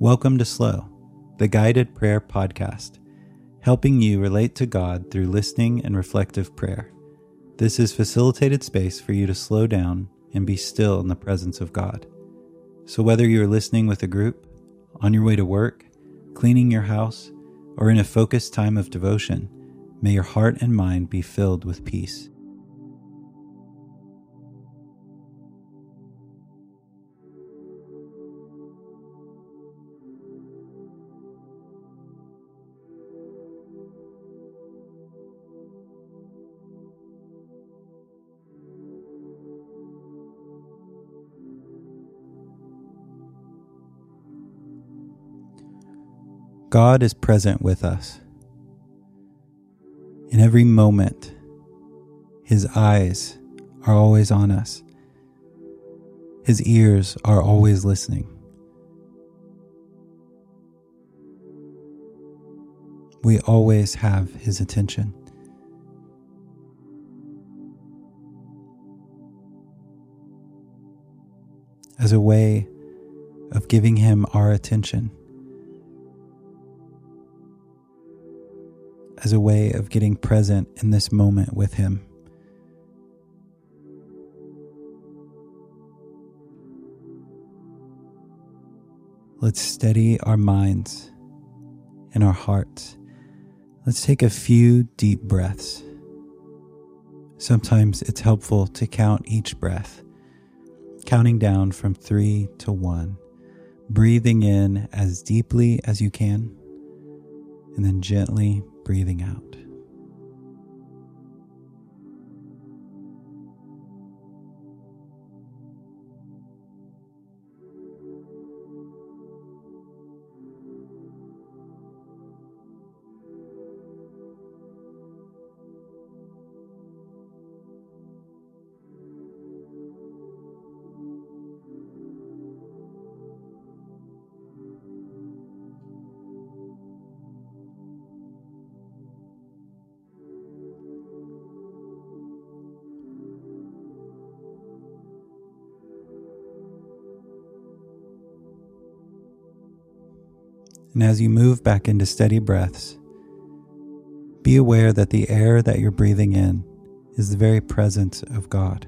Welcome to Slow, the guided prayer podcast, helping you relate to God through listening and reflective prayer. This is facilitated space for you to slow down and be still in the presence of God. So, whether you're listening with a group, on your way to work, cleaning your house, or in a focused time of devotion, may your heart and mind be filled with peace. God is present with us. In every moment, His eyes are always on us. His ears are always listening. We always have His attention. As a way of giving Him our attention, as a way of getting present in this moment with Him. Let's steady our minds and our hearts. Let's take a few deep breaths. Sometimes it's helpful to count each breath, counting down from three to one, breathing in as deeply as you can, and then gently breathing out. And as you move back into steady breaths, be aware that the air that you're breathing in is the very presence of God.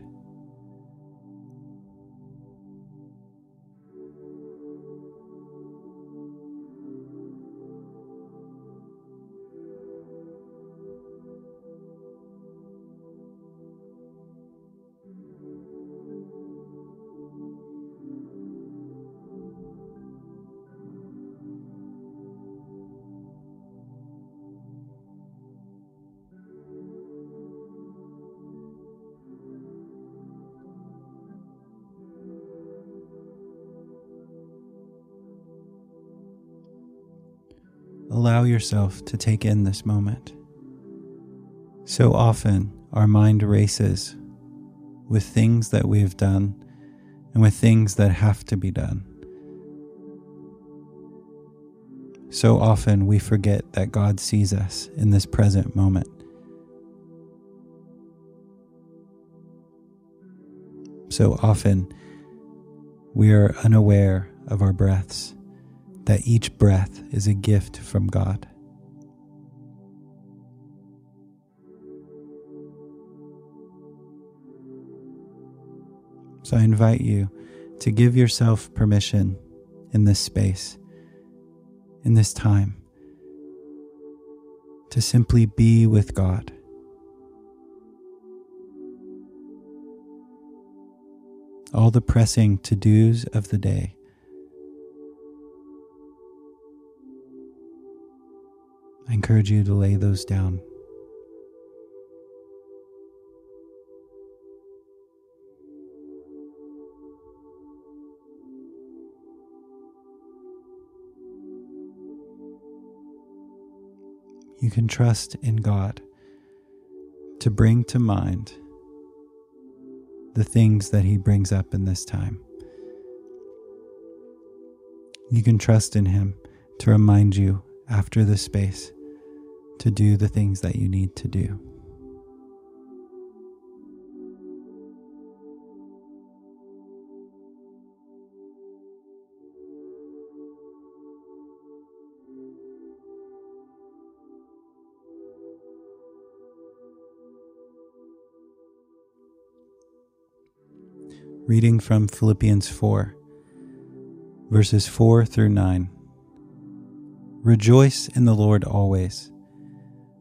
Allow yourself to take in this moment. So often, our mind races with things that we have done and with things that have to be done. So often, we forget that God sees us in this present moment. So often, we are unaware of our breaths that each breath is a gift from God. So I invite you to give yourself permission in this space, in this time, to simply be with God. All the pressing to dos of the day I encourage you to lay those down. You can trust in God to bring to mind the things that He brings up in this time. You can trust in Him to remind you after this space to do the things that you need to do. Reading from Philippians 4, verses 4 through 9. Rejoice in the Lord always.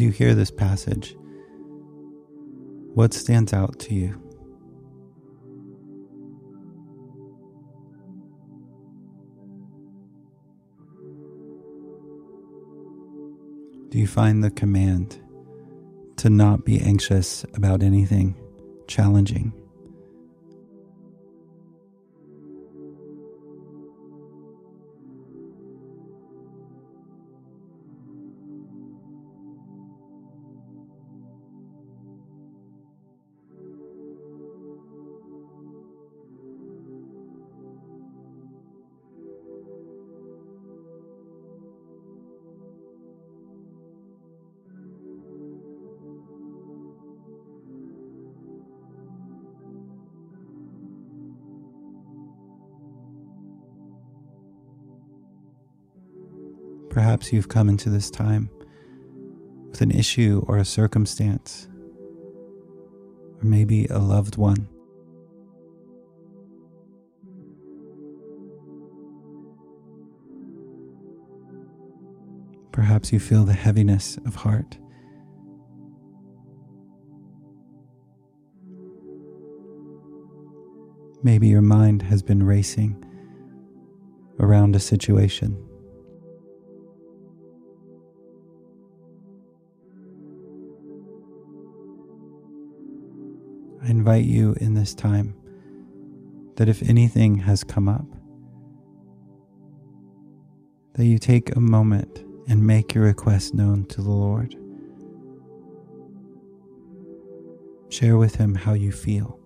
As you hear this passage, what stands out to you? Do you find the command to not be anxious about anything challenging? Perhaps you've come into this time with an issue or a circumstance, or maybe a loved one. Perhaps you feel the heaviness of heart. Maybe your mind has been racing around a situation. Invite you in this time that if anything has come up, that you take a moment and make your request known to the Lord. Share with Him how you feel.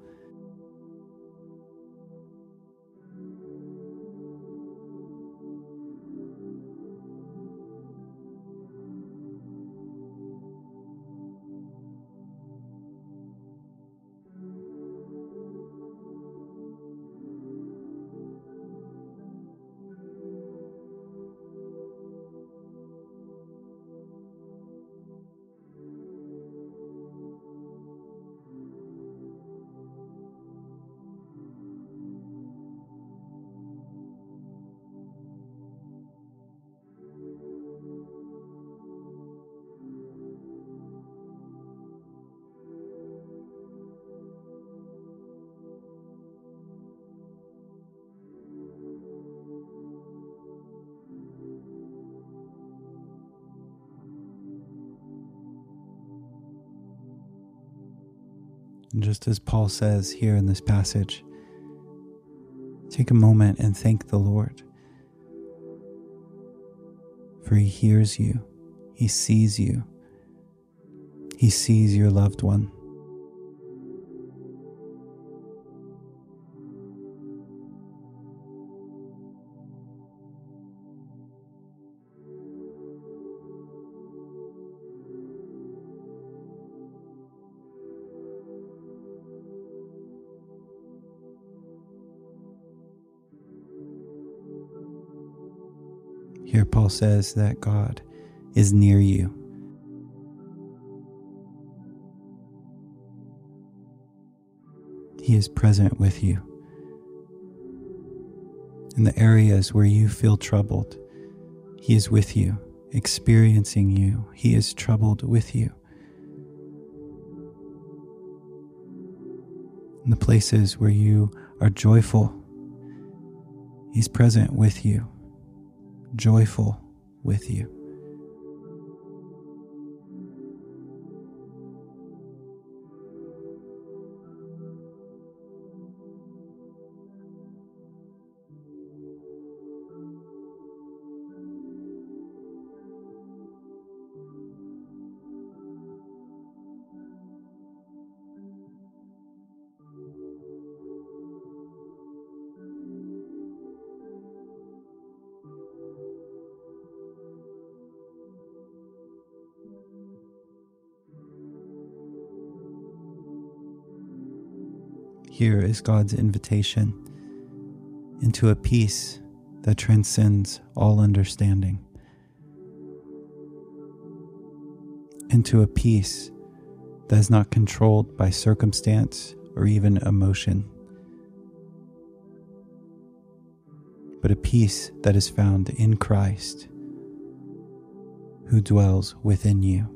And just as Paul says here in this passage, take a moment and thank the Lord. For he hears you, he sees you, he sees your loved one. Here, Paul says that God is near you. He is present with you. In the areas where you feel troubled, He is with you, experiencing you. He is troubled with you. In the places where you are joyful, He's present with you joyful with you. Here is God's invitation into a peace that transcends all understanding, into a peace that is not controlled by circumstance or even emotion, but a peace that is found in Christ who dwells within you.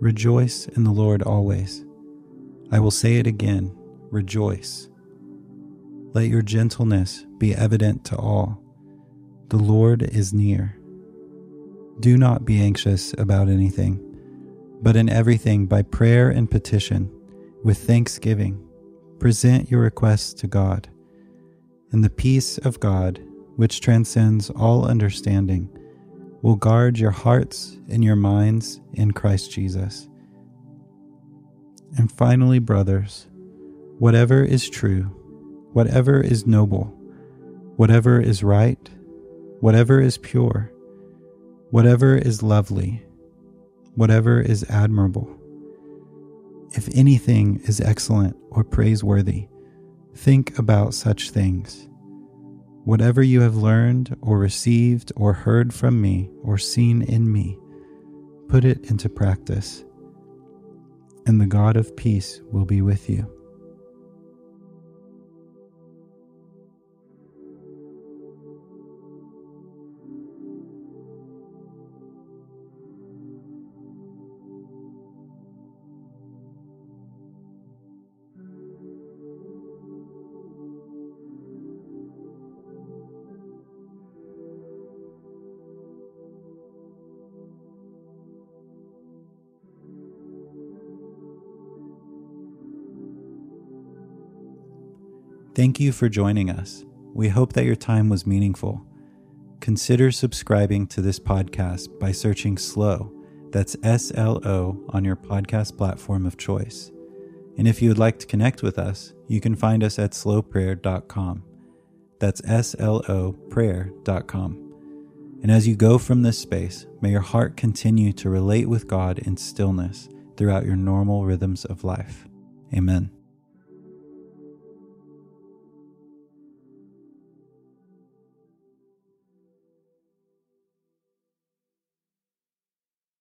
Rejoice in the Lord always. I will say it again rejoice. Let your gentleness be evident to all. The Lord is near. Do not be anxious about anything, but in everything by prayer and petition, with thanksgiving, present your requests to God. And the peace of God, which transcends all understanding, will guard your hearts and your minds in Christ Jesus. And finally, brothers, whatever is true, whatever is noble, whatever is right, whatever is pure, whatever is lovely, whatever is admirable, if anything is excellent or praiseworthy, think about such things. Whatever you have learned or received or heard from me or seen in me, put it into practice, and the God of peace will be with you. Thank you for joining us. We hope that your time was meaningful. Consider subscribing to this podcast by searching SLOW, that's S L O, on your podcast platform of choice. And if you would like to connect with us, you can find us at sloprayer.com. That's S L O prayer.com. And as you go from this space, may your heart continue to relate with God in stillness throughout your normal rhythms of life. Amen.